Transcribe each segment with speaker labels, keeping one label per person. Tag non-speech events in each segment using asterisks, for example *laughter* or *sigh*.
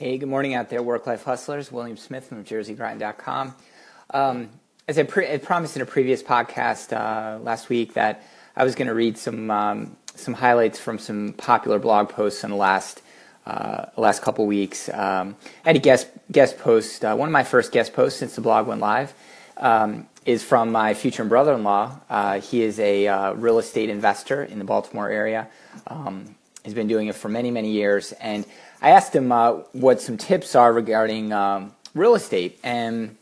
Speaker 1: Hey, good morning out there, work life hustlers. William Smith from JerseyGrind.com. Um, as I, pre- I, promised in a previous podcast uh, last week that I was going to read some um, some highlights from some popular blog posts in the last uh, last couple weeks. Um, I had a guest guest post. Uh, one of my first guest posts since the blog went live um, is from my future brother-in-law. Uh, he is a uh, real estate investor in the Baltimore area. He's been doing it for many many years. And I asked him uh, what some tips are regarding um, real estate, and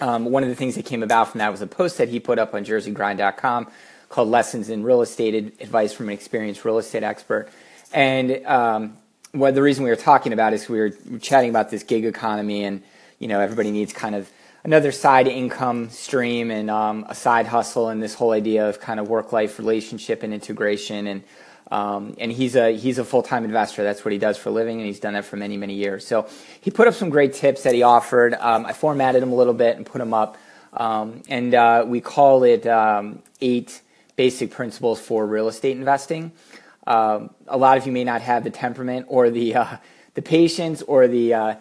Speaker 1: um, one of the things that came about from that was a post that he put up on JerseyGrind.com called "Lessons in Real Estate: Advice from an Experienced Real Estate Expert." And um, what the reason we were talking about is we were chatting about this gig economy, and you know everybody needs kind of another side income stream and um, a side hustle, and this whole idea of kind of work-life relationship and integration. And um, and he's a he's a full time investor. That's what he does for a living, and he's done that for many many years. So he put up some great tips that he offered. Um, I formatted them a little bit and put them up, um, and uh, we call it um, eight basic principles for real estate investing. Um, a lot of you may not have the temperament or the uh, the patience or the uh,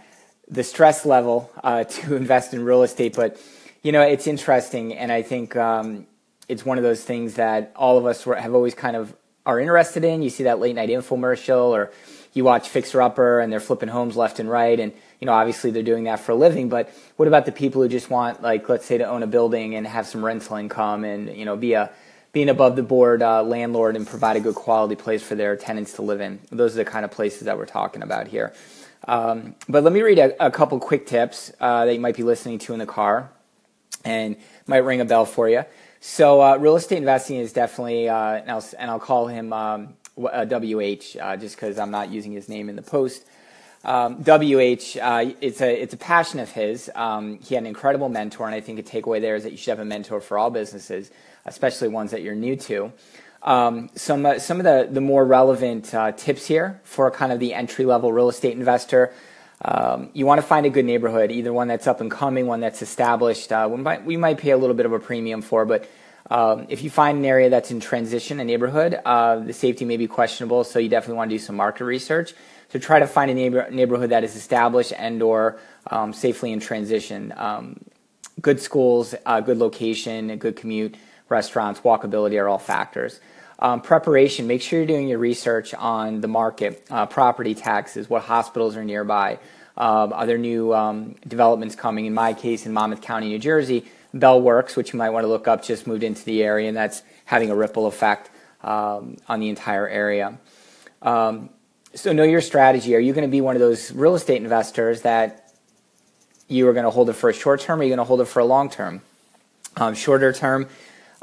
Speaker 1: the stress level uh, *laughs* to invest in real estate, but you know it's interesting, and I think um, it's one of those things that all of us have always kind of are interested in. You see that late night infomercial, or you watch Fixer Upper and they're flipping homes left and right. And, you know, obviously they're doing that for a living. But what about the people who just want, like, let's say to own a building and have some rental income and, you know, be a, be an above the board uh, landlord and provide a good quality place for their tenants to live in. Those are the kind of places that we're talking about here. Um, but let me read a, a couple quick tips uh, that you might be listening to in the car and might ring a bell for you. So uh, real estate investing is definitely, uh, and, I'll, and, I'll, call him um, WH uh, just because I'm not using his name in the post. Um, WH, uh, it's a it's a passion of his. Um, he had an incredible mentor, and I think a takeaway there is that you should have a mentor for all businesses, especially ones that you're new to. Um, some uh, some of the the more relevant uh, tips here for kind of the entry level real estate investor. Um, you want to find a good neighborhood, either one that's up and coming, one that's established. Uh, we, might, we might pay a little bit of a premium for, but um, if you find an area that's in transition, a neighborhood, uh, the safety may be questionable, so you definitely want to do some market research. So try to find a neighbor, neighborhood that is established and or um, safely in transition. Um, good schools, uh, good location, good commute, restaurants, walkability are all factors. Um, preparation, make sure you're doing your research on the market, uh, property taxes, what hospitals are nearby, um, are there new um, developments coming? In my case, in Monmouth County, New Jersey, Bell Works, which you might want to look up, just moved into the area, and that's having a ripple effect um, on the entire area. Um, so, know your strategy. Are you going to be one of those real estate investors that you are going to hold it for a short term, or are you going to hold it for a long term? Um, shorter term,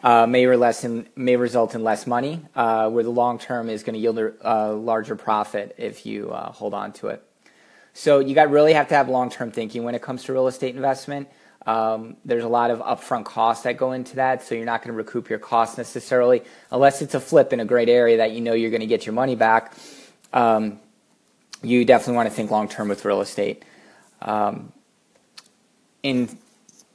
Speaker 1: uh, may, in, may, result in less money, uh, where the long term is going to yield a larger profit if you uh, hold on to it. So you got really have to have long term thinking when it comes to real estate investment. Um, there's a lot of upfront costs that go into that, so you're not going to recoup your costs necessarily unless it's a flip in a great area that you know you're going to get your money back. Um, you definitely want to think long term with real estate. Um, in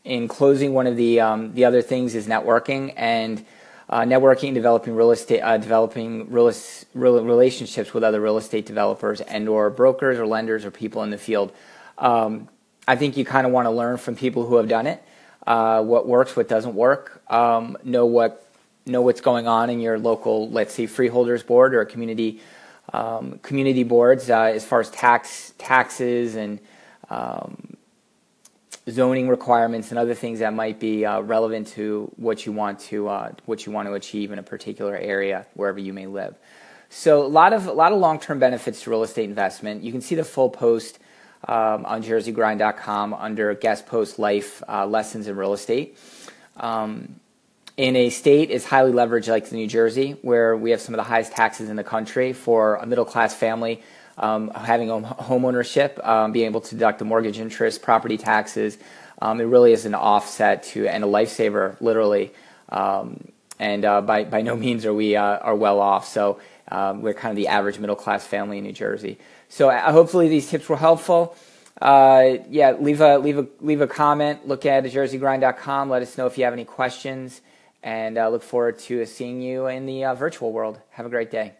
Speaker 1: in closing, one of the um, the other things is networking and uh, networking, developing real estate, uh, developing real, real, relationships with other real estate developers and or brokers or lenders or people in the field. Um, I think you kind of want to learn from people who have done it, uh, what works, what doesn't work, um, know what know what's going on in your local, let's say, freeholders board or community um, community boards uh, as far as tax taxes and um, zoning requirements and other things that might be uh, relevant to what you want to uh, what you want to achieve in a particular area wherever you may live. So a lot of a lot of long term benefits to real estate investment. You can see the full post um, on JerseyGrind.com under guest post life uh, lessons in real estate. Um, in a state is highly leveraged like New Jersey, where we have some of the highest taxes in the country for a middle class family having home ownership, um, being able to deduct the mortgage interest, property taxes. Um, it really is an offset to and a lifesaver, literally. Um, and uh, by by no means are we uh, are well off. So um, we're kind of the average middle class family in New Jersey. So uh, hopefully these tips were helpful. Uh, yeah, leave a leave a leave a comment. Look at jerseygrind.com. Let us know if you have any questions, and uh, look forward to seeing you in the uh, virtual world. Have a great day.